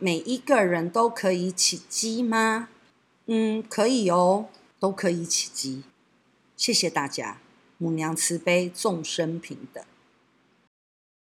每一个人都可以起鸡吗？嗯可以哦都可以起鸡谢谢大家母娘慈悲众生平等。